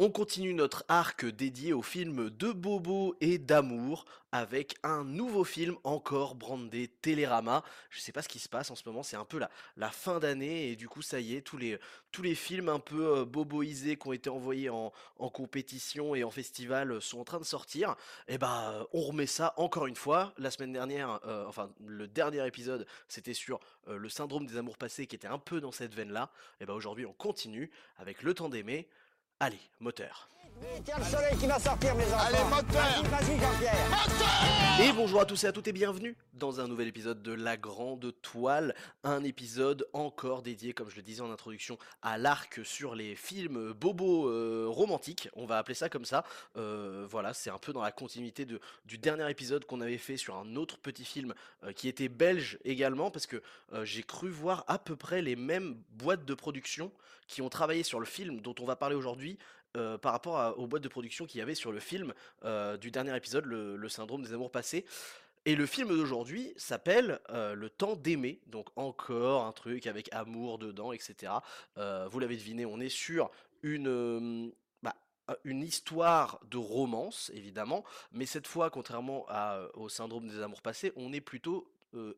On continue notre arc dédié aux films de bobo et d'amour avec un nouveau film encore brandé Télérama. Je sais pas ce qui se passe en ce moment, c'est un peu la, fin d'année et du coup ça y est, tous les, films un peu euh, boboisés qui ont été envoyés en, compétition et en festival euh, sont en train de sortir. Et bah euh, on remet ça encore une fois. La semaine dernière, euh, enfin le dernier épisode c'était sur le syndrome des amours passés qui était un peu dans cette veine-là. Et bah aujourd'hui on continue avec Le temps d'aimer. Allez, moteur. Tiens le soleil qui va sortir, mes enfants. Allez, moteur Vas-y, vas-y, Jean-Pierre. Et bonjour à tous et à toutes et bienvenue dans un nouvel épisode de La Grande Toile, un épisode encore dédié, comme je le disais en introduction, à l'arc sur les films bobos euh, romantiques, on va appeler ça comme ça. Euh, voilà, c'est un peu dans la continuité de, du dernier épisode qu'on avait fait sur un autre petit film euh, qui était belge également, parce que euh, j'ai cru voir à peu près les mêmes boîtes de production qui ont travaillé sur le film dont on va parler aujourd'hui. Par rapport aux boîtes de production qu'il y avait sur le film du dernier épisode, le, syndrome des amours passés. Et le film d'aujourd'hui s'appelle Le temps d'aimer, donc encore un truc avec amour dedans, etc. Vous l'avez deviné, on est sur une, bah, une histoire de romance, évidemment, mais cette fois, contrairement au syndrome des amours passés, on est plutôt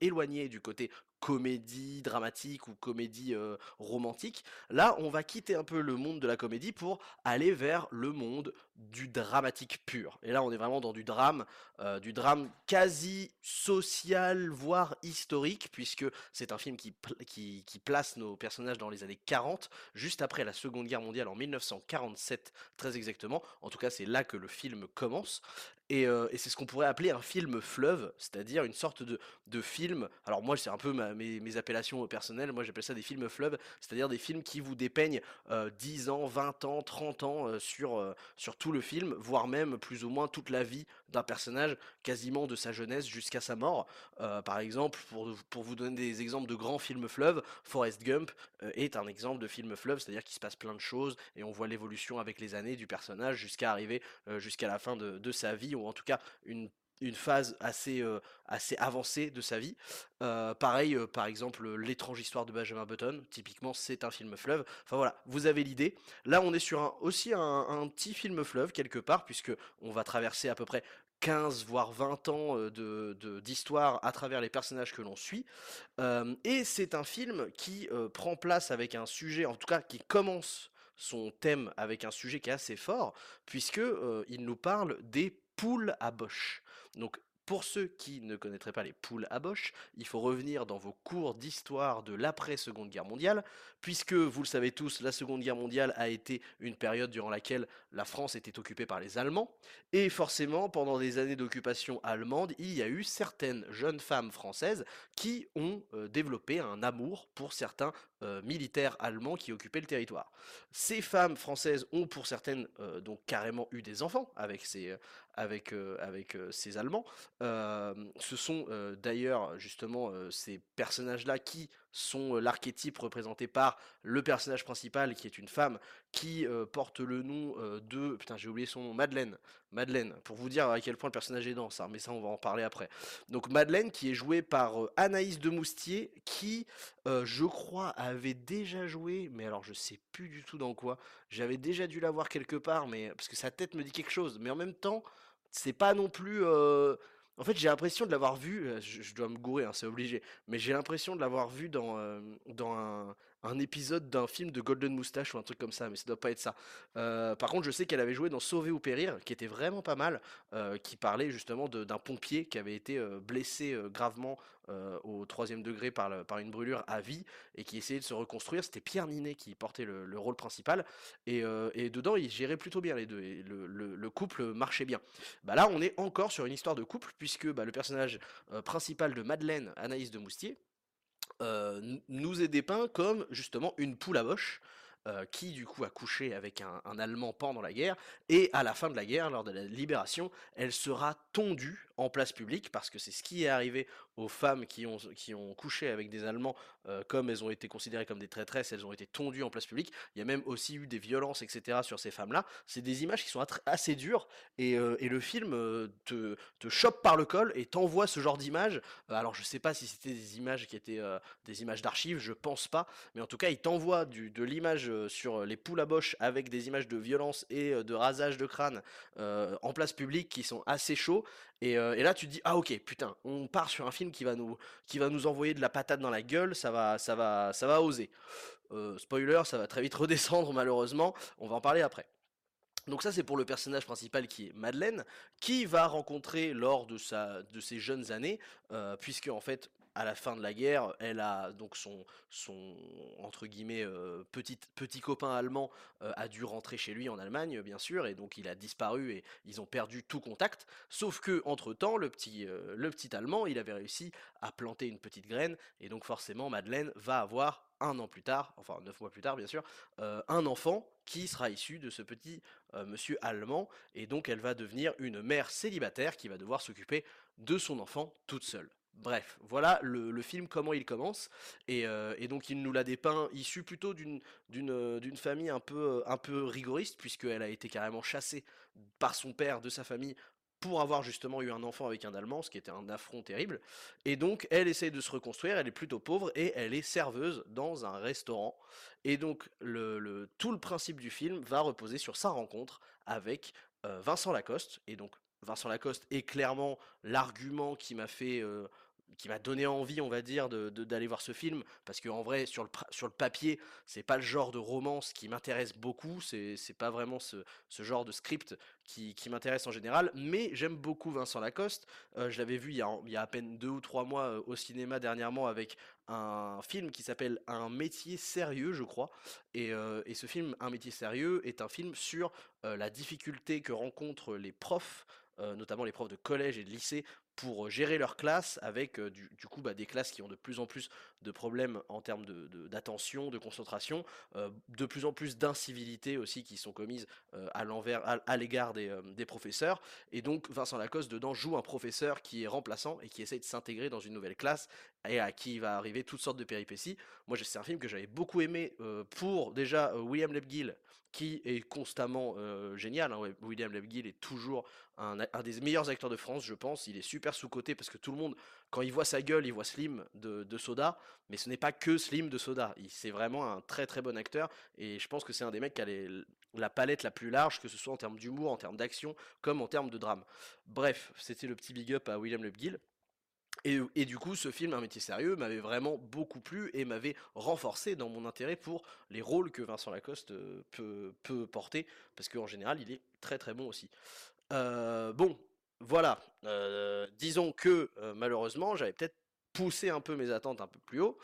éloigné du côté comédie dramatique ou comédie euh, romantique. Là, on va quitter un peu le monde de la comédie pour aller vers le monde du dramatique pur. Et là, on est vraiment dans du drame, euh, du drame quasi social, voire historique, puisque c'est un film qui, qui, qui place nos personnages dans les années 40, juste après la Seconde Guerre mondiale en 1947, très exactement. En tout cas, c'est là que le film commence. Et, euh, et c'est ce qu'on pourrait appeler un film fleuve, c'est-à-dire une sorte de, de film. Alors moi, c'est un peu mes, mes appellations personnelles. Moi, j'appelle ça des films fleuves, c'est-à-dire des films qui vous dépeignent euh, 10 ans, 20 ans, 30 ans euh, sur, euh, sur tout le film, voire même plus ou moins toute la vie d'un personnage, quasiment de sa jeunesse jusqu'à sa mort. Par exemple, pour, pour vous donner des exemples de grands films fleuves, Forrest Gump est un exemple de film fleuve, c'est-à-dire qu'il se passe plein de choses et on voit l'évolution avec les années du personnage jusqu'à arriver jusqu'à la fin de, de sa vie, ou en tout cas une une phase assez, euh, assez avancée de sa vie. Euh, pareil, euh, par exemple, L'étrange histoire de Benjamin Button, typiquement, c'est un film fleuve. Enfin voilà, vous avez l'idée. Là, on est sur aussi un, petit film fleuve, quelque part, puisque on va traverser à peu près 15 voire 20 ans euh, de, de- d'histoire à travers les personnages que l'on suit. Et c'est un film qui prend place avec un sujet, en tout cas qui commence son thème avec un sujet qui est assez fort, puisque il nous parle des poules à Bosch. Donc pour ceux qui ne connaîtraient pas les poules à Bosch, il faut revenir dans vos cours d'histoire de l'après-seconde guerre mondiale, puisque vous le savez tous, la seconde guerre mondiale a été une période durant laquelle la France était occupée par les Allemands, et forcément, pendant des années d'occupation allemande, il y a eu certaines jeunes femmes françaises qui ont euh, développé un amour pour certains euh, militaires allemands qui occupaient le territoire. Ces femmes françaises ont pour certaines euh, donc carrément eu des enfants avec ces, avec, avec ces Allemands. Ce sont d'ailleurs justement ces personnages-là qui sont l'archétype représenté par le personnage principal qui est une femme qui porte le nom de putain j'ai oublié son nom Madeleine. Madeleine pour vous dire à quel point le personnage est dense hein, mais ça on va en parler après. Donc Madeleine qui est jouée par Anaïs de Moustier qui je crois avait déjà joué mais alors je sais plus du tout dans quoi. J'avais déjà dû la voir quelque part mais parce que sa tête me dit quelque chose mais en même temps c'est pas non plus en fait, j'ai l'impression de l'avoir vu, je, dois me gourer, hein, c'est obligé, mais j'ai l'impression de l'avoir vu dans un, un épisode d'un film de Golden Moustache ou un truc comme ça, mais ça doit pas être ça. Euh, par contre, je sais qu'elle avait joué dans Sauver ou Périr, qui était vraiment pas mal, euh, qui parlait justement d'un pompier qui avait été euh, blessé gravement au troisième degré par, une brûlure à vie et qui essayait de se reconstruire. C'était Pierre Ninet qui portait le, le rôle principal et, dedans, il gérait plutôt bien les deux et le, le- le couple marchait bien. Bah là, on est encore sur une histoire de couple, puisque bah, le personnage principal de Madeleine, Anaïs de Moustier, euh, nous est dépeint comme justement une poule à boche. euh, qui du coup a couché avec un, un Allemand pendant la guerre, et à la fin de la guerre, lors de la libération, elle sera tondue en place publique, parce que c'est ce qui est arrivé aux femmes qui ont, qui ont couché avec des Allemands, euh, comme elles ont été considérées comme des traîtresses, elles ont été tondues en place publique. Il y a même aussi eu des violences, etc. sur ces femmes-là. C'est des images qui sont assez dures, et, euh, et le film euh, te, te chope par le col et t'envoie ce genre d'images. Alors je sais pas si c'était des images qui étaient des images d'archives, je pense pas, mais en tout cas il t'envoie de l'image sur les poules à boche avec des images de violence et de rasage de crâne en place publique qui sont assez chauds. Et, euh, et là, tu te dis, ah ok, putain, on part sur un film qui va nous, qui va nous envoyer de la patate dans la gueule, ça va, ça va, ça va oser. Euh, spoiler, ça va très vite redescendre malheureusement, on va en parler après. Donc ça c'est pour le personnage principal qui est Madeleine, qui va rencontrer lors de, sa, de ses jeunes années, euh, puisque en fait à la fin de la guerre, elle a donc son, entre guillemets euh, petit, copain allemand euh, a dû rentrer chez lui en Allemagne bien sûr, et donc il a disparu et ils ont perdu tout contact. Sauf que entre temps le petit, euh, le petit allemand il avait réussi à planter une petite graine, et donc forcément Madeleine va avoir un an plus tard, enfin neuf mois plus tard bien sûr, un enfant qui sera issu de ce petit monsieur allemand, et donc elle va devenir une mère célibataire qui va devoir s'occuper de son enfant toute seule. Bref, voilà le, film comment il commence, et, euh, et donc il nous l'a dépeint issu plutôt d'une euh, famille un peu euh, un peu rigoriste puisqu'elle a été carrément chassée par son père de sa famille pour avoir justement eu un enfant avec un Allemand, ce qui était un affront terrible. Et donc, elle essaye de se reconstruire, elle est plutôt pauvre, et elle est serveuse dans un restaurant. Et donc, le, tout le principe du film va reposer sur sa rencontre avec Vincent Lacoste. Et donc, Vincent Lacoste est clairement l'argument qui m'a fait... qui m'a donné envie, on va dire, d'aller voir ce film, parce que en vrai, sur le, sur le papier, c'est pas le genre de romance qui m'intéresse beaucoup, c'est, pas vraiment ce, ce genre de script qui, qui m'intéresse en général, mais j'aime beaucoup Vincent Lacoste. Euh, je l'avais vu il y, a, il y a à peine deux ou trois mois euh, au cinéma dernièrement avec un film qui s'appelle Un métier sérieux, je crois. Et, euh, et ce film, Un métier sérieux, est un film sur la difficulté que rencontrent les profs, notamment les profs de collège et de lycée, pour gérer leur classe avec euh, du, coup bah, des classes qui ont de plus en plus de problèmes en termes de, de- d'attention, de concentration, euh, de plus en plus d'incivilités aussi qui sont commises euh, à l'envers, à, l'égard des, euh, des professeurs. Et donc Vincent Lacoste dedans joue un professeur qui est remplaçant et qui essaye de s'intégrer dans une nouvelle classe et à qui va arriver toutes sortes de péripéties. Moi, c'est un film que j'avais beaucoup aimé euh, pour déjà euh, William Lebguil, qui est constamment génial. hein, William Lebguil est toujours un, des meilleurs acteurs de France, je pense. Il est super sous-coté parce que tout le monde, quand il voit sa gueule, il voit Slim de, Soda, mais ce n'est pas que Slim de Soda. C'est vraiment un très très bon acteur et je pense que c'est un des mecs qui a la palette la plus large, que ce soit en termes d'humour, en termes d'action, comme en termes de drame. Bref, c'était le petit big up à William Lebguil. Et, du coup, ce film, Un métier sérieux, m'avait vraiment beaucoup plu et m'avait renforcé dans mon intérêt pour les rôles que Vincent Lacoste peut, porter, parce qu'en général, il est très très bon aussi. Bon, voilà. disons que malheureusement, j'avais peut-être poussé un peu mes attentes un peu plus haut.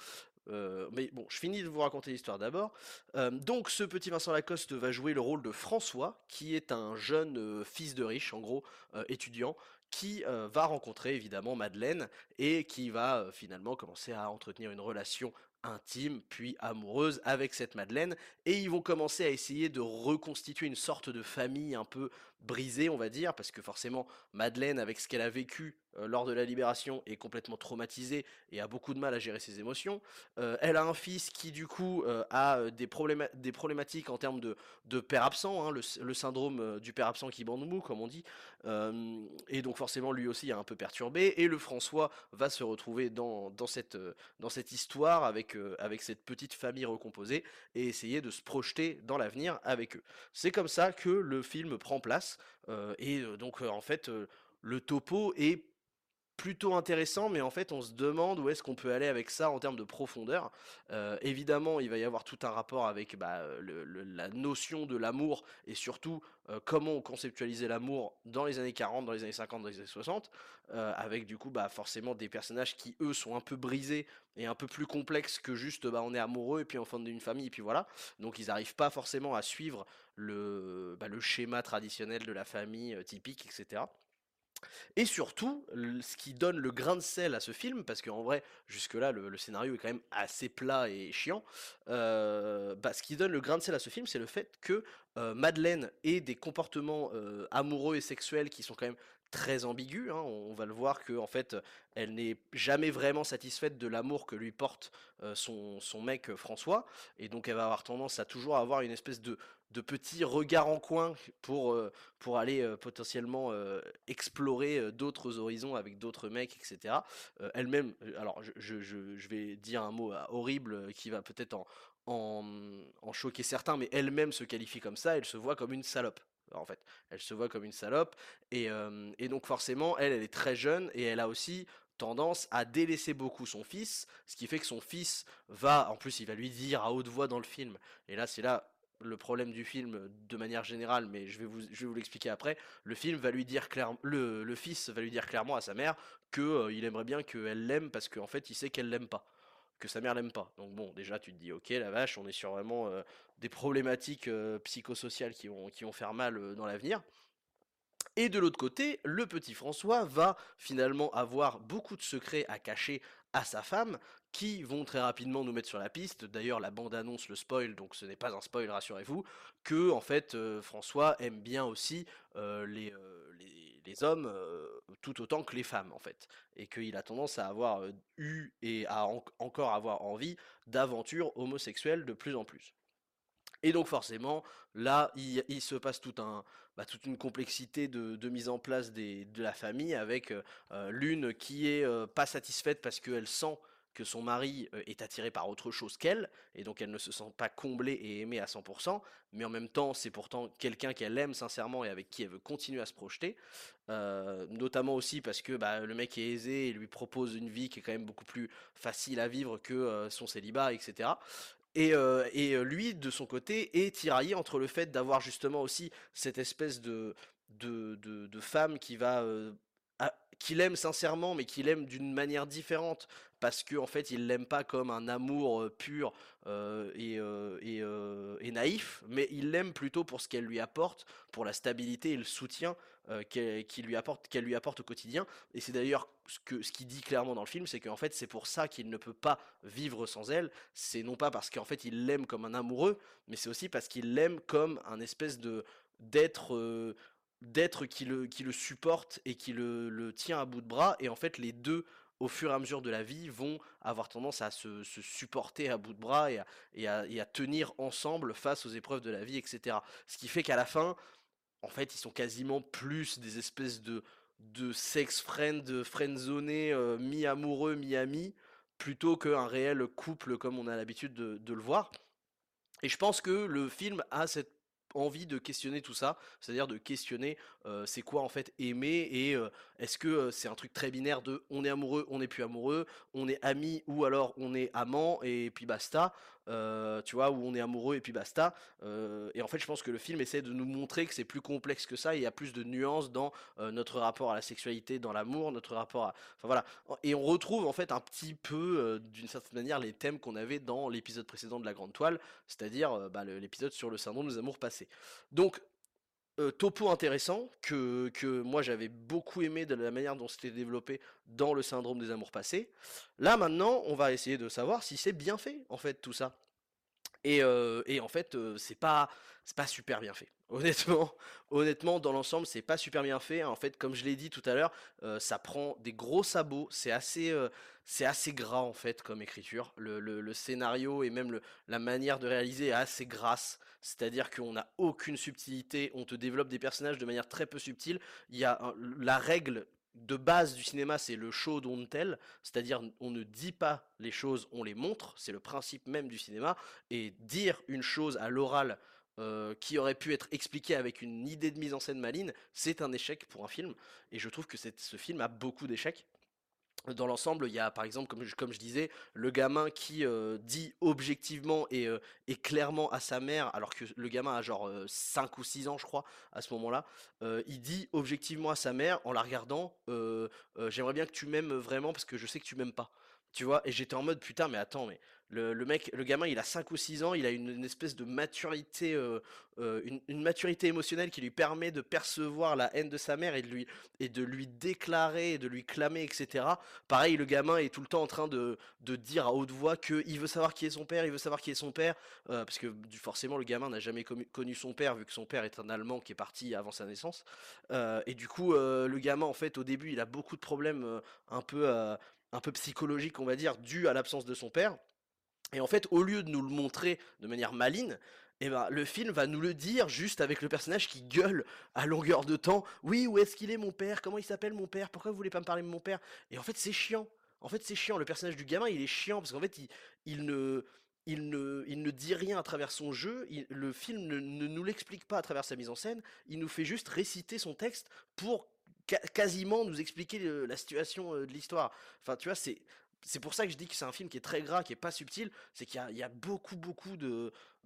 Mais bon, je finis de vous raconter l'histoire d'abord. Donc, ce petit Vincent Lacoste va jouer le rôle de François, qui est un jeune fils de riche, en gros, étudiant, qui va rencontrer évidemment Madeleine et qui va finalement commencer à entretenir une relation intime puis amoureuse avec cette Madeleine et ils vont commencer à essayer de reconstituer une sorte de famille un peu brisée on va dire parce que forcément Madeleine avec ce qu'elle a vécu euh, lors de la libération est complètement traumatisée et a beaucoup de mal à gérer ses émotions. Euh, elle a un fils qui du coup euh, a des, probléma- des problématiques en termes de, père absent hein, le, syndrome du père absent qui bande mou comme on dit. Et donc forcément lui aussi est un peu perturbé et le François va se retrouver dans, dans, cette, histoire avec, avec cette petite famille recomposée et essayer de se projeter dans l'avenir avec eux. C'est comme ça que le film prend place et donc en fait le topo est plutôt intéressant, mais en fait, on se demande où est-ce qu'on peut aller avec ça en termes de profondeur. Euh, évidemment, il va y avoir tout un rapport avec bah, la notion de l'amour et surtout euh, comment on conceptualisait l'amour dans les années 40, dans les années 50, dans les années 60, euh, avec du coup bah, forcément des personnages qui, eux, sont un peu brisés et un peu plus complexes que juste bah, on est amoureux et puis on fonde une famille et puis voilà. Donc ils n'arrivent pas forcément à suivre le, schéma traditionnel de la famille typique, etc. Et surtout, ce qui donne le grain de sel à ce film, parce qu'en vrai, jusque-là, le, le scénario est quand même assez plat et chiant, euh, bah, ce qui donne le grain de sel à ce film, c'est le fait que euh, Madeleine ait des comportements euh, amoureux et sexuels qui sont quand même très ambigus. hein. On, va le voir que en fait, elle n'est jamais vraiment satisfaite de l'amour que lui porte euh, son, son mec euh, François, et donc elle va avoir tendance à toujours avoir une espèce de, de petit regard en coin pour, euh, pour aller potentiellement explorer d'autres horizons avec d'autres mecs, etc. Elle-même, alors je, je- vais dire un mot horrible qui va peut-être en, en choquer certains, mais elle-même se qualifie comme ça, elle se voit comme une salope. En fait, elle se voit comme une salope, et, donc forcément, elle, elle est très jeune, et elle a aussi tendance à délaisser beaucoup son fils, ce qui fait que son fils va, en plus il va lui dire à haute voix dans le film, et là c'est là le problème du film de manière générale, mais je vais vous, l'expliquer après, le film va lui dire clairement, le, fils va lui dire clairement à sa mère que il aimerait bien qu'elle l'aime parce qu'en fait il sait qu'elle l'aime pas, que sa mère l'aime pas. Donc bon, déjà tu te dis ok la vache, on est sur vraiment euh, des problématiques euh, psychosociales qui vont, qui vont faire mal euh, dans l'avenir. Et de l'autre côté, le petit François va finalement avoir beaucoup de secrets à cacher à sa femme, qui vont très rapidement nous mettre sur la piste. D'ailleurs, la bande-annonce le spoil, donc ce n'est pas un spoil, rassurez-vous, que en fait François aime bien aussi les, les, les hommes tout autant que les femmes en fait, et qu'il a tendance à avoir eu et à en- encore avoir envie d'aventures homosexuelles de plus en plus. Et donc forcément, là, il, se passe tout un, bah, toute une complexité de, mise en place de la famille avec l'une qui est pas satisfaite parce qu'elle sent que son mari euh, est attiré par autre chose qu'elle, et donc elle ne se sent pas comblée et aimée à 100%, mais en même temps c'est pourtant quelqu'un qu'elle aime sincèrement et avec qui elle veut continuer à se projeter, Euh, notamment aussi parce que bah, le mec est aisé et lui propose une vie qui est quand même beaucoup plus facile à vivre que euh, son célibat, etc. Et, et lui, de son côté, est tiraillé entre le fait d'avoir justement aussi cette espèce de, de, de, femme qui va, qu'il aime sincèrement, mais qu'il aime d'une manière différente, parce que en fait, il l'aime pas comme un amour pur et, naïf, mais il l'aime plutôt pour ce qu'elle lui apporte, pour la stabilité et le soutien qu'elle lui apporte, qu'elle lui apporte au quotidien. Et c'est d'ailleurs ce que ce qu'il dit clairement dans le film, c'est qu'en fait, c'est pour ça qu'il ne peut pas vivre sans elle c'est non pas parce qu'en fait il l'aime comme un amoureux, mais c'est aussi parce qu'il l'aime comme un espèce de d'être d'être qui le, qui le supporte et qui le, le tient à bout de bras. Et en fait les deux, au fur et à mesure de la vie, vont avoir tendance à se, se supporter à bout de bras et à, tenir ensemble face aux épreuves de la vie, etc. Ce qui fait qu'à la fin, en fait, ils sont quasiment plus des espèces de, de sex friend, friendzoné, euh, mi-amoureux, mi-ami, plutôt qu'un réel couple comme on a l'habitude de, de le voir. Et je pense que le film a cette envie de questionner tout ça, c'est-à-dire de questionner c'est quoi en fait aimer et est-ce que c'est un truc très binaire de on est amoureux, on n'est plus amoureux, on est amis ou alors on est amant et puis basta, euh, tu vois, ou on est amoureux et puis basta. Euh, et en fait, je pense que le film essaie de nous montrer que c'est plus complexe que ça, il y a plus de nuances dans euh, notre rapport à la sexualité, dans l'amour, notre rapport à... Enfin voilà. Et on retrouve en fait un petit peu, d'une certaine manière, les thèmes qu'on avait dans l'épisode précédent de La Grande Toile, c'est-à-dire bah, l'épisode sur le syndrome des amours passés. Donc, euh, topo intéressant que, que moi j'avais beaucoup aimé de la manière dont c'était développé dans le syndrome des amours passés. Là maintenant, on va essayer de savoir si c'est bien fait en fait tout ça. Et, euh, et en fait, euh, c'est pas, pas super bien fait. Honnêtement, honnêtement, dans l'ensemble, c'est pas super bien fait. En fait, comme je l'ai dit tout à l'heure, euh, ça prend des gros sabots. C'est assez, assez gras en fait comme écriture. Le, le- scénario et même la manière de réaliser est assez grasse. C'est-à-dire qu'on n'a aucune subtilité. On te développe des personnages de manière très peu subtile. Il y a la règle de base du cinéma, c'est le show don't tell, c'est-à-dire on ne dit pas les choses, on les montre. C'est le principe même du cinéma et dire une chose à l'oral euh, qui aurait pu être expliquée avec une idée de mise en scène maligne, c'est un échec pour un film. Et je trouve que ce film a beaucoup d'échecs. Dans l'ensemble, il y a par exemple, comme je, disais, le gamin qui euh, dit objectivement et, euh, et clairement à sa mère, alors que le gamin a genre euh, 5 ou 6 ans, je crois, à ce moment-là, euh, il dit objectivement à sa mère, en la regardant, euh, euh, j'aimerais bien que tu m'aimes vraiment parce que je sais que tu m'aimes pas. Tu vois, et j'étais en mode putain, mais attends, mais le, mec, le gamin, il a 5 ou 6 ans, il a une, espèce de maturité, euh, euh, une, maturité émotionnelle qui lui permet de percevoir la haine de sa mère et de lui, et de lui déclarer, de lui clamer, etc. Pareil, le gamin est tout le temps en train de, de dire à haute voix qu'il veut savoir qui est son père, il veut savoir qui est son père, euh, parce que forcément le gamin n'a jamais connu son père, vu que son père est un Allemand qui est parti avant sa naissance. Et du coup, le gamin, en fait, au début, il a beaucoup de problèmes un peu, un peu psychologiques, on va dire, dus à l'absence de son père. Et en fait, au lieu de nous le montrer de manière maligne, eh ben, le film va nous le dire juste avec le personnage qui gueule à longueur de temps. Oui, où est-ce qu'il est mon père? Comment il s'appelle mon père? Pourquoi vous voulez pas me parler de mon père? Et en fait, c'est chiant. En fait, c'est chiant. Le personnage du gamin, il est chiant parce qu'en fait, il, ne, il ne, il ne dit rien à travers son jeu, le film ne, nous l'explique pas à travers sa mise en scène, il nous fait juste réciter son texte pour quasiment nous expliquer la situation euh, de l'histoire. Enfin, tu vois, c'est c'est pour ça que je dis que c'est un film qui est très gras, qui est pas subtil, c'est qu'il y a, beaucoup, beaucoup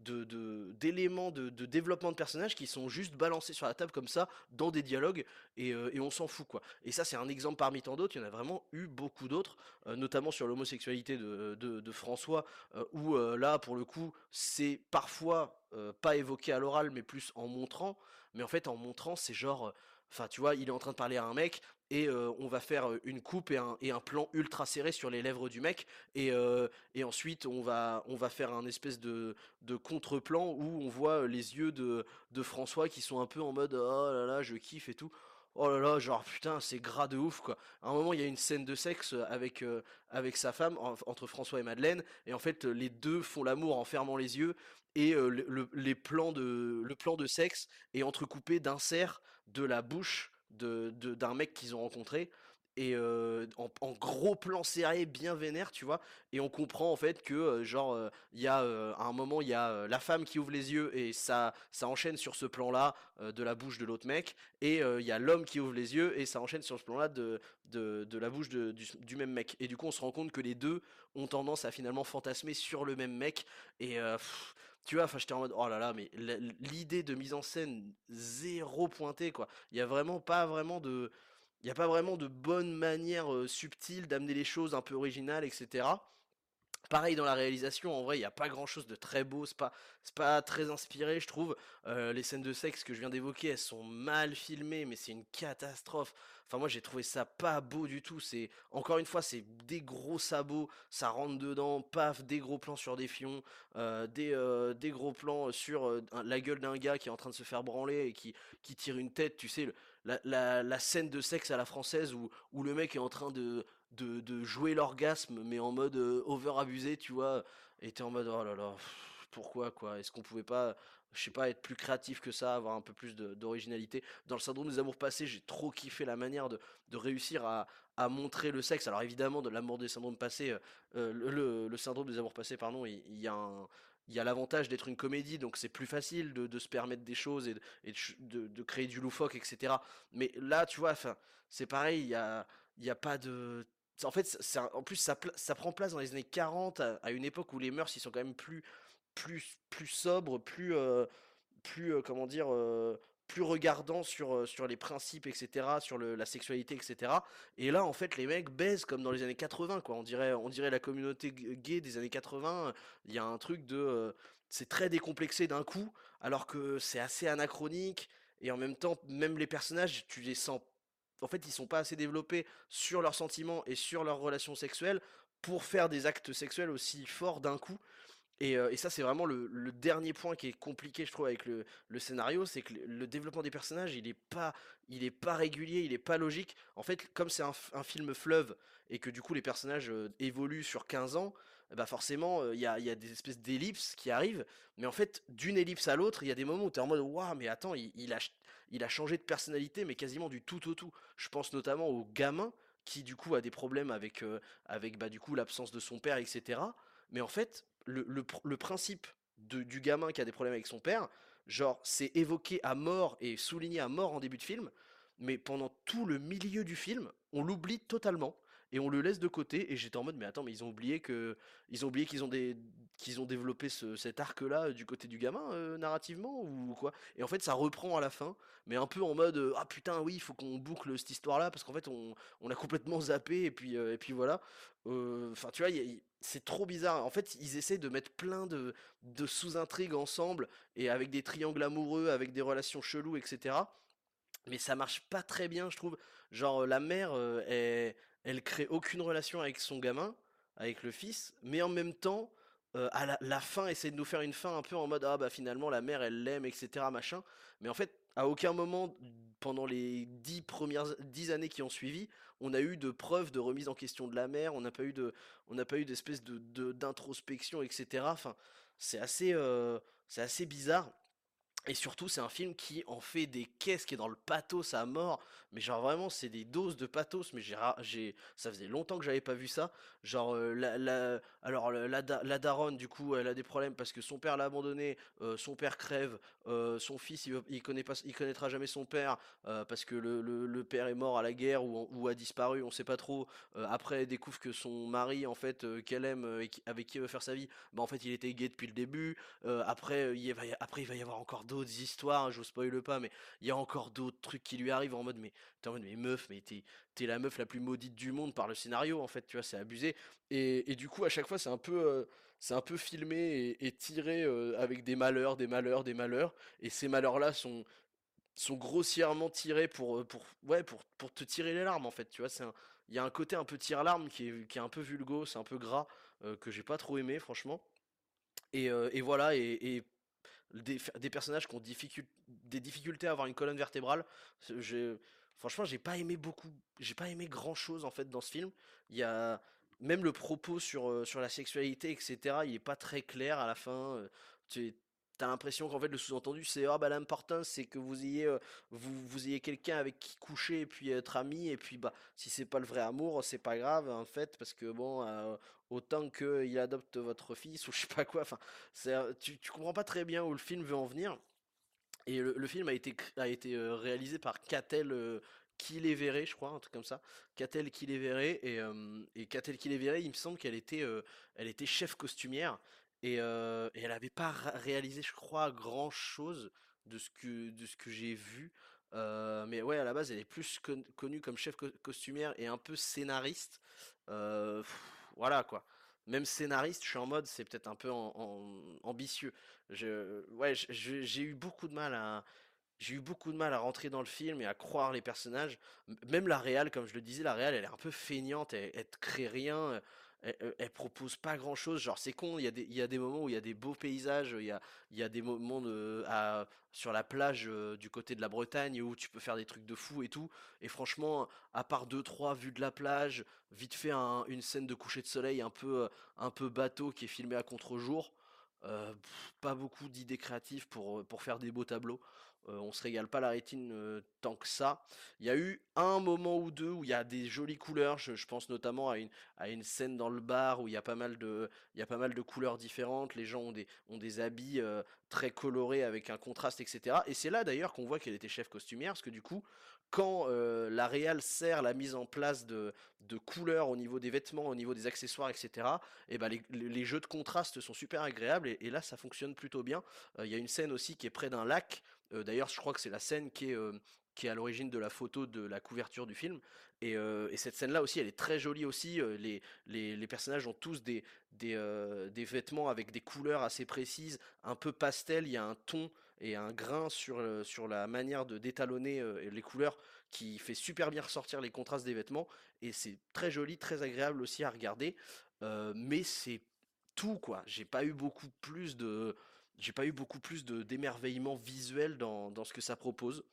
d'éléments de, développement de personnages qui sont juste balancés sur la table comme ça, dans des dialogues, et, euh, et on s'en fout, quoi. Et ça, c'est un exemple parmi tant d'autres, il y en a vraiment eu beaucoup d'autres, euh, notamment sur l'homosexualité de, de, François, euh, où là, pour le coup, c'est parfois pas évoqué à l'oral, mais plus en montrant. Mais en fait, en montrant, c'est genre, enfin, tu vois, il est en train de parler à un mec et euh, on va faire euh, une coupe et un, plan ultra serré sur les lèvres du mec et, euh, ensuite on va, on va faire un espèce de, contre-plan où on voit les yeux de, François qui sont un peu en mode oh là là, je kiffe et tout. Oh là là, genre putain, c'est gras de ouf quoi. À un moment, il y a une scène de sexe avec, avec sa femme, en- entre François et Madeleine, et en fait, les deux font l'amour en fermant les yeux, et le- les plans de, le plan de sexe est entrecoupé d'inserts de la bouche de, de- d'un mec qu'ils ont rencontré. Et euh, en, gros plan serré, bien vénère, tu vois? Et on comprend en fait que, euh, genre, il y a euh, à un moment, il y a la femme qui ouvre les yeux et ça, ça enchaîne sur ce plan-là euh, de la bouche de l'autre mec. Et il y a l'homme qui ouvre les yeux et ça enchaîne sur ce plan-là de, de, de la bouche du, même mec. Et du coup, on se rend compte que les deux ont tendance à finalement fantasmer sur le même mec. Et tu vois, enfin, j'étais en mode, oh là là, mais l'idée de mise en scène zéro pointée, quoi. Il y a vraiment pas vraiment de, il y a bonne manière euh, subtile d'amener les choses un peu originales, etc. Pareil dans la réalisation, en vrai, il n'y a pas grand-chose de très beau, c'est pas, pas très inspiré, je trouve. Euh, les scènes de sexe que je viens d'évoquer, elles sont mal filmées, mais c'est une catastrophe. Enfin, moi, j'ai trouvé ça pas beau du tout. C'est, encore une fois, c'est des gros sabots, ça rentre dedans, paf, des gros plans sur des fions, euh, des, euh, des gros plans sur la gueule d'un gars qui est en train de se faire branler et qui, qui tire une tête, tu sais, la, la, la scène de sexe à la française où, où le mec est en train de, de, de jouer l'orgasme, mais en mode euh, over abusé, tu vois. Et t'es en mode, oh là là, pourquoi quoi? Est-ce qu'on pouvait pas, je sais pas, être plus créatif que ça, avoir un peu plus d'originalité? Dans le syndrome des amours passés, j'ai trop kiffé la manière de, de réussir à, à montrer le sexe. Alors évidemment, de l'amour des syndromes passés, euh, euh, le, le- syndrome des amours passés, pardon, il, y a. Il y a l'avantage d'être une comédie, donc c'est plus facile de, de se permettre des choses et, de, de créer du loufoque, etc. Mais là, tu vois, c'est pareil, il y a, y a pas de, en fait, un- en plus ça, ça prend place dans les années 40 à, une époque où les mœurs ils sont quand même plus plus plus sobres, plus euh, plus euh, comment dire euh, plus regardants sur sur les principes etc, sur la sexualité etc. Et là en fait les mecs baisent comme dans les années 80 quoi. On dirait on dirait la communauté gay des années 80. Il y a un truc de c'est très décomplexé d'un coup alors que c'est assez anachronique et en même temps même les personnages tu les sens en fait, ils sont pas assez développés sur leurs sentiments et sur leurs relations sexuelles pour faire des actes sexuels aussi forts d'un coup. Et, euh, ça, c'est vraiment le, dernier point qui est compliqué, je trouve, avec le, scénario, c'est que le, développement des personnages, il est pas, régulier, il est pas logique. En fait, comme c'est un, film fleuve et que du coup les personnages euh, évoluent sur 15 ans, bah forcément, euh, il y a, des espèces d'ellipses qui arrivent. Mais en fait, d'une ellipse à l'autre, il y a des moments où tu es en mode, waouh, mais attends, il, il a, il a changé de personnalité, mais quasiment du tout au tout. Je pense notamment au gamin qui du coup a des problèmes avec, euh, bah, du coup l'absence de son père, etc. Mais en fait, le, le pr- le principe du gamin qui a des problèmes avec son père, genre, c'est évoqué à mort et souligné à mort en début de film, mais pendant tout le milieu du film, on l'oublie totalement et on le laisse de côté. Et j'étais en mode, mais attends, mais ils ont oublié que, ils ont oublié qu'ils ont des, qu'ils ont développé ce- cet arc-là euh, du côté du gamin euh, narrativement ou quoi? Et en fait, ça reprend à la fin, mais un peu en mode, euh, ah putain, oui, il faut qu'on boucle cette histoire-là parce qu'en fait, on, on a complètement zappé et puis, et puis voilà. Enfin, tu vois, c'est trop bizarre. En fait, ils essaient de mettre plein de, de sous-intrigues ensemble et avec des triangles amoureux, avec des relations cheloues, etc. Mais ça marche pas très bien, je trouve. Genre, la mère, euh, elle, elle crée aucune relation avec son gamin, avec le fils, mais en même temps, euh, à la, fin, essaie de nous faire une fin un peu en mode, ah bah finalement, la mère, elle l'aime, etc., machin. Mais en fait, à aucun moment, pendant les dix premières, dix années qui ont suivi, on a eu de preuves de remise en question de la mère, on n'a pas eu de, on n'a pas eu d'espèce de, de- d'introspection, etc. Enfin, c'est assez, euh, c'est assez bizarre. Et surtout, c'est un film qui en fait des caisses, qui est dans le pathos à mort. Mais genre vraiment, c'est des doses de pathos. Mais j'ai, j'ai, ça faisait longtemps que j'avais pas vu ça. Genre, euh, la, alors la, la, da- la daronne, du coup, elle a des problèmes parce que son père l'a abandonné, euh, son père crève, euh, son fils, il, il connaît pas, il connaîtra jamais son père parce que le, le- père est mort à la guerre ou, a disparu, on sait pas trop. Après, elle découvre que son mari, en fait, qu'elle aime et avec qui elle veut faire sa vie, bah en fait, il était gay depuis le début. Après, il va après, il va y avoir encore d'autres histoires, hein, je vous spoile pas, mais il y a encore d'autres trucs qui lui arrivent en mode, mais t'es en mode, mais meuf, mais t'es, t'es la meuf la plus maudite du monde par le scénario, en fait, tu vois, c'est abusé. Et, et du coup, à chaque fois, c'est un peu, euh, c'est un peu filmé et, tiré euh, avec des malheurs, des malheurs, des malheurs. Et ces malheurs-là sont, sont grossièrement tirés pour, euh, pour, ouais, pour, pour te tirer les larmes, en fait, tu vois, c'est il y a un côté un peu tire-larme qui est, qui est un peu vulgo, c'est un peu gras, que j'ai pas trop aimé, franchement. Et, voilà, et des, personnages qui ont des difficultés à avoir une colonne vertébrale. J'ai- franchement, j'ai pas aimé beaucoup, j'ai pas aimé grand chose en fait dans ce film. Il y a même le propos sur, euh, sur la sexualité, etc. Il est pas très clair à la fin. euh, as l'impression qu'en fait le sous-entendu c'est ah bah l'important c'est que vous ayez vous, vous ayez quelqu'un avec qui coucher et puis être ami et puis bah si c'est pas le vrai amour c'est pas grave en fait parce que bon autant qu'il adopte votre fils ou je sais pas quoi enfin tu, tu comprends pas très bien où le film veut en venir. Et le, film a été, a été réalisé par Catel euh, je crois, un truc comme ça. Catel Kiléveré. Et, euh, et Catel Kiléveré, il me semble qu'elle était, elle était chef costumière. Et, elle avait pas réalisé, je crois, grand chose de ce que, de ce que j'ai vu. Mais ouais, à la base, elle est plus con- connue comme chef co- costumière et un peu scénariste. Voilà quoi. Même scénariste, je suis en mode, c'est peut-être un peu ambitieux. Ouais, j'ai eu beaucoup de mal à, j'ai eu beaucoup de mal à rentrer dans le film et à croire les personnages. Même la réal, comme je le disais, la réal, elle est un peu feignante, elle, elle crée rien, elle, elle- propose pas grand-chose. Genre, c'est con, il y a des, moments où il y a des beaux paysages, il y a, des moments sur la plage euh, du côté de la Bretagne où tu peux faire des trucs de fou et tout. Et franchement, à part deux, trois vues de la plage, vite fait un- une scène de coucher de soleil un peu, euh, bateau qui est filmé à contre-jour. euh, pas beaucoup d'idées créatives euh, pour faire des beaux tableaux. Euh, on se régale pas la rétine euh, tant que ça. Il y a eu un moment ou deux où il y a des jolies couleurs. Je, pense notamment à une, à une scène dans le bar où il y a pas mal de, il y a pas mal de couleurs différentes. Les gens ont des, ont des habits euh, très colorés avec un contraste, etc. Et c'est là d'ailleurs qu'on voit qu'elle était chef costumière, parce que du coup, quand la réal sert la mise en place de, de couleurs au niveau des vêtements, au niveau des accessoires, etc., et ben les, les- jeux de contraste sont super agréables et, et là ça fonctionne plutôt bien. Il y a une scène aussi qui est près d'un lac. D'ailleurs, je crois que c'est la scène qui est, à l'origine de la photo de la couverture du film. Et, et cette scène-là aussi, elle est très jolie aussi. les, personnages ont tous des, vêtements avec des couleurs assez précises, un peu pastel. Il y a un ton et un grain sur, la manière de d'étalonner les couleurs qui fait super bien ressortir les contrastes des vêtements. Et c'est très joli, très agréable aussi à regarder. Mais c'est tout quoi. J'ai pas eu beaucoup plus de, j'ai pas eu beaucoup plus de d'émerveillement visuel dans, dans ce que ça propose.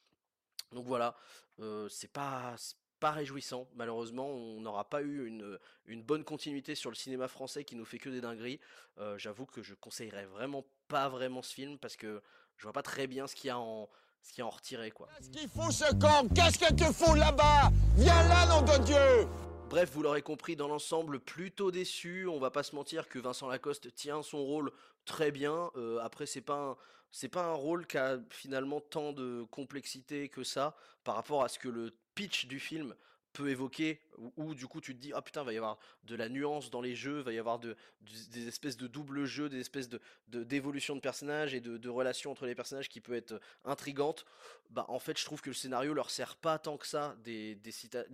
Donc voilà, euh, c'est pas pas réjouissant. Malheureusement, on n'aura pas eu une, une bonne continuité sur le cinéma français qui nous fait que des dingueries. Euh, j'avoue que je conseillerais vraiment pas vraiment ce film parce que je vois pas très bien ce qu'il y a en ce qu'il y a en retiré quoi. Qu'est-ce qu'il fout ce camp Qu'est-ce que tu fous là-bas? Viens là, nom de Dieu Bref, vous l'aurez compris, dans l'ensemble, plutôt déçu. On va pas se mentir que Vincent Lacoste tient son rôle très bien. Euh, après, c'est pas c'est pas un rôle qui a finalement tant de complexité que ça par rapport à ce que le pitch du film peut évoquer, où, du coup tu te dis ah putain va y avoir de la nuance dans les jeux, va y avoir des espèces de double jeux, des espèces de d'évolution de, personnages et de, relations entre les personnages qui peut être intrigante. Bah en fait je trouve que le scénario leur sert pas tant que ça des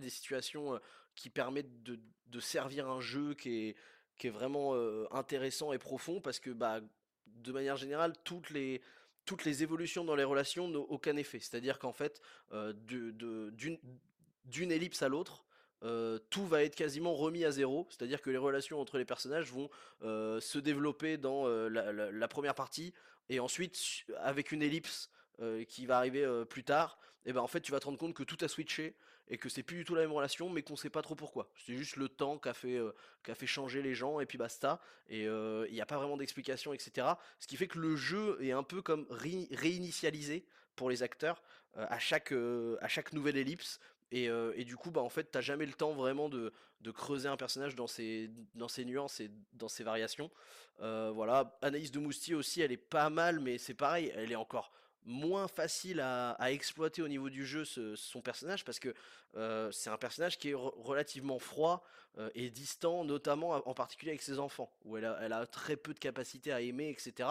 situations euh, qui permettent de, servir un jeu qui est, vraiment intéressant et profond parce que bah, de manière générale, toutes les, évolutions dans les relations n'ont aucun effet. C'est-à-dire qu'en fait, d'une ellipse à l'autre, tout va être quasiment remis à zéro. C'est-à-dire que les relations entre les personnages vont se développer dans la, la- première partie et ensuite, su- avec une ellipse, qui va arriver plus tard, et ben en fait tu vas te rendre compte que tout a switché et que c'est plus du tout la même relation, mais qu'on sait pas trop pourquoi. C'est juste le temps qui a fait euh, fait changer les gens et puis basta. Et il n'y a pas vraiment d'explication, etc. Ce qui fait que le jeu est un peu comme ré- réinitialisé pour les acteurs euh, à chaque euh, à chaque nouvelle ellipse. Et, euh, du coup, bah en fait, t'as jamais le temps vraiment de, de creuser un personnage dans ses, dans ses nuances et dans ses variations. Euh, voilà, Anaïs de Moustier aussi, elle est pas mal, mais c'est pareil, elle est encore moins facile à, exploiter au niveau du jeu son personnage parce que euh, c'est un personnage qui est re- relativement froid euh, et distant, notamment en particulier avec ses enfants, où elle a, très peu de capacité à aimer, etc.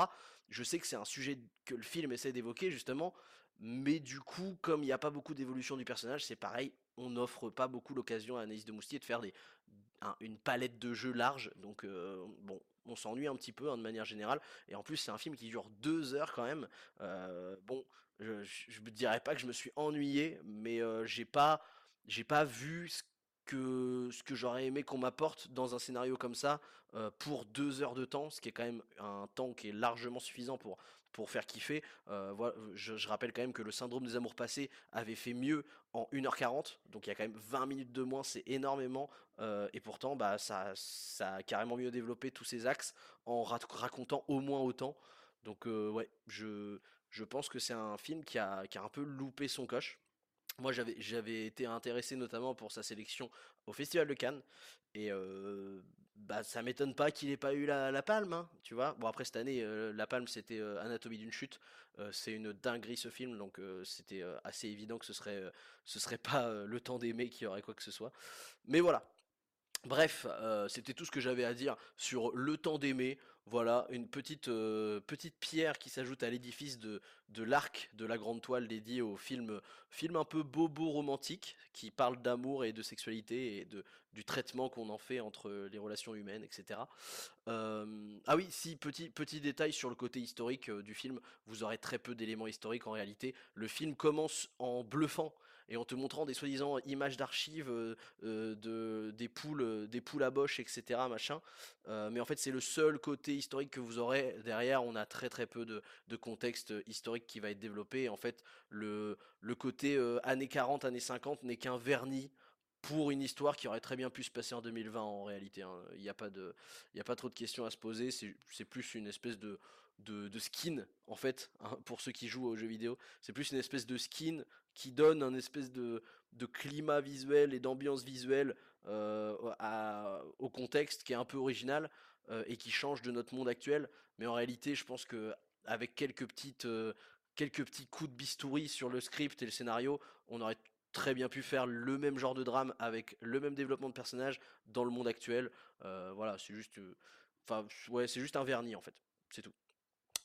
Je sais que c'est un sujet que le film essaie d'évoquer justement, mais du coup, comme il n'y a pas beaucoup d'évolution du personnage, c'est pareil, on n'offre pas beaucoup l'occasion à Anaïs de Moustier de faire une palette de jeux large. Donc euh, bon, on s'ennuie un petit peu hein, de manière générale. Et en plus, c'est un film qui dure deux heures quand même. Euh, bon, je, me dirais pas que je me suis ennuyé, mais euh, j'ai pas, j'ai pas vu ce que, ce que j'aurais aimé qu'on m'apporte dans un scénario comme ça euh, pour deux heures de temps, ce qui est quand même un temps qui est largement suffisant pour, pour faire kiffer. Euh, je, rappelle quand même que le syndrome des amours passés avait fait mieux en 1h40, donc il y a quand même 20 minutes de moins, c'est énormément, euh, et pourtant bah, ça, ça a carrément mieux développé tous ces axes en rac- racontant au moins autant. Donc euh, ouais, je, je pense que c'est un film qui a, qui a un peu loupé son coche. Moi, j'avais j'avais été intéressé notamment pour sa sélection au Festival de Cannes. Et bah, ça m'étonne pas qu'il ait pas eu la, palme, hein, tu vois. Bon, après, cette année, euh, la palme, c'était euh, Anatomie d'une chute. Euh, c'est une dinguerie ce film, donc c'était assez évident que ce serait, serait pas le temps d'aimer qui aurait quoi que ce soit. Mais voilà, Bref, c'était tout ce que j'avais à dire sur le temps d'aimer. Voilà, une petite, euh, petite pierre qui s'ajoute à l'édifice de, de l'arc de la grande toile dédié au film, film un peu bobo romantique qui parle d'amour et de sexualité et de, du traitement qu'on en fait entre les relations humaines, etc. Euh, ah oui, si, petit, petit détail sur le côté historique euh, du film, vous aurez très peu d'éléments historiques en réalité. Le film commence en bluffant et en te montrant des soi-disant images d'archives euh, euh, de, des, poules, euh, des poules à boche, etc. Machin. Mais en fait, c'est le seul côté historique que vous aurez. Derrière, on a très très peu de, contexte historique qui va être développé. En fait, le, le côté années 40, années 50 n'est qu'un vernis pour une histoire qui aurait très bien pu se passer en 2020 en réalité. hein. Il n'y a, pas de- il a pas trop de questions à se poser. C'est plus une espèce de, de, skin, en fait, hein, pour ceux qui jouent aux jeux vidéo. C'est plus une espèce de skin qui donne un espèce de, de climat visuel et d'ambiance visuelle euh, au contexte qui est un peu original euh, et qui change de notre monde actuel. Mais en réalité, je pense que avec quelques petites, euh, quelques petits coups de bistouri sur le script et le scénario, on aurait très bien pu faire le même genre de drame avec le même développement de personnage dans le monde actuel. Euh, voilà, c'est juste, euh, enfin, ouais, c'est juste un vernis en fait. C'est tout.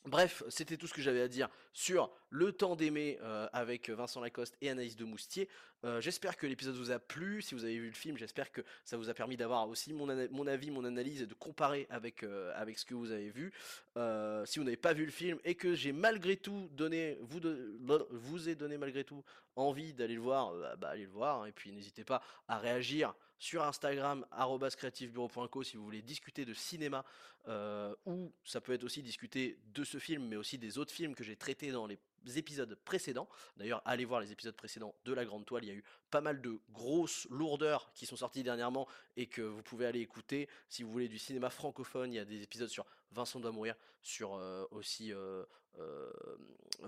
Bref, c'était tout ce que j'avais à dire sur Le temps d'aimer euh, avec Vincent Lacoste et Anaïs de Moustier. J'espère que l'épisode vous a plu. Si vous avez vu le film, j'espère que ça vous a permis d'avoir aussi mon, mon avis, mon analyse et de comparer avec, avec ce que vous avez vu. Si vous n'avez pas vu le film et que j'ai malgré tout donné, vous, de- vous ai donné malgré tout envie d'aller le voir, euh, bah, allez le voir. hein. et puis n'hésitez pas à réagir sur Instagram, creativebureau.co si vous voulez discuter de cinéma euh, ou ça peut être aussi discuter de ce film, mais aussi des autres films que j'ai traités dans les épisodes précédents. D'ailleurs, allez voir les épisodes précédents de La Grande Toile, il y a eu pas mal de grosses lourdeurs qui sont sorties dernièrement et que vous pouvez aller écouter. Si vous voulez du cinéma francophone, il y a des épisodes sur Vincent doit mourir, sur euh, aussi euh, euh,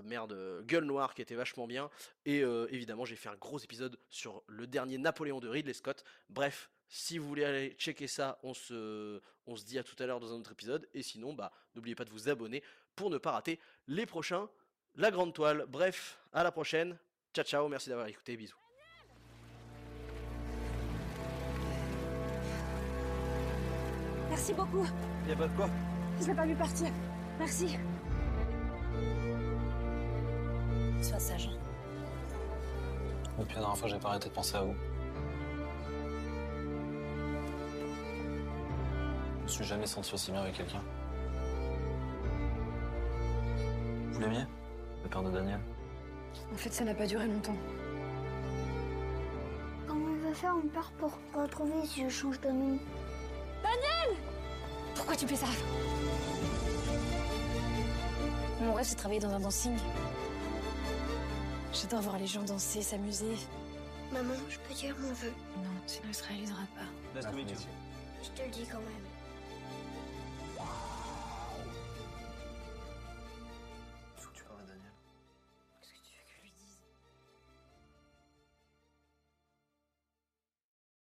merde Gueule Noire qui était vachement bien. Et évidemment, j'ai fait un gros épisode sur le dernier Napoléon de Ridley Scott. Bref, si vous voulez aller checker ça, on se, on se dit à tout à l'heure dans un autre épisode. Et sinon, bah, n'oubliez pas de vous abonner pour ne pas rater les prochains. La grande toile. Bref, à la prochaine. Ciao, ciao. Merci d'avoir écouté. Bisous. Merci beaucoup. Y'a pas de quoi Je l'ai pas vu partir. Merci. Sois sage. Depuis la dernière fois, j'ai pas arrêté de penser à vous. Je me suis jamais senti aussi bien avec quelqu'un. Vous l'aimiez? Le père de Daniel En fait, ça n'a pas duré longtemps. Comment il va faire mon père pour retrouver si je change de nom Pourquoi tu fais ça? Mon rêve, c'est de travailler dans un dancing. J'adore voir les gens danser, s'amuser. Maman, je peux dire mon vœu. Non, sinon il se réalisera pas. Je te le dis quand même.